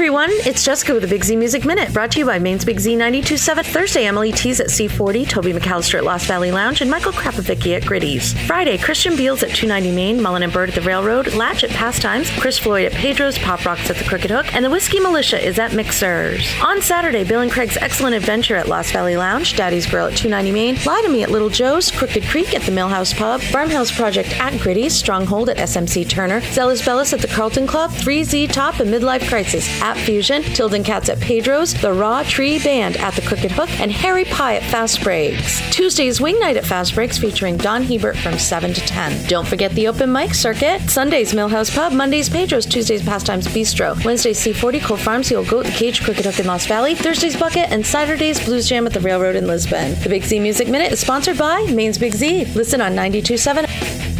Everyone, it's Jessica with the Big Z Music Minute, brought to you by Maine's Big Z 92.7. Thursday, Emily T's at C40, Toby McAllister at Lost Valley Lounge, and Michael Krapovicki at Gritty's. Friday, Christian Beals at 290 Main, Mullen and Bird at the Railroad, Latch at Pastimes, Chris Floyd at Pedro's, Pop Rocks at the Crooked Hook, and the Whiskey Militia is at Mixers. On Saturday, Bill and Craig's Excellent Adventure at Lost Valley Lounge, Daddy's Grill at 290 Main, Lie to Me at Little Joe's, Crooked Creek at the Millhouse Pub, Farmhouse Project at Gritty's, Stronghold at SMC Turner, Zealous Bellis at the Carlton Club, 3Z Top and Midlife Crisis at Fusion, Tilden Cats at Pedro's, the Raw Tree Band at the Crooked Hook, and Harry Pie at Fast Breaks. Tuesday's Wing Night at Fast Breaks featuring Don Hebert from 7 to 10. Don't forget the open mic circuit. Sundays Millhouse Pub, Mondays Pedro's, Tuesdays Pastimes Bistro, Wednesdays C40 Cole Farms, the Goat, the Cage, Crooked Hook in Lost Valley, Thursdays Bucket, and Saturdays Blues Jam at the Railroad in Lisbon. The Big Z Music Minute is sponsored by Maine's Big Z. Listen on 92.7.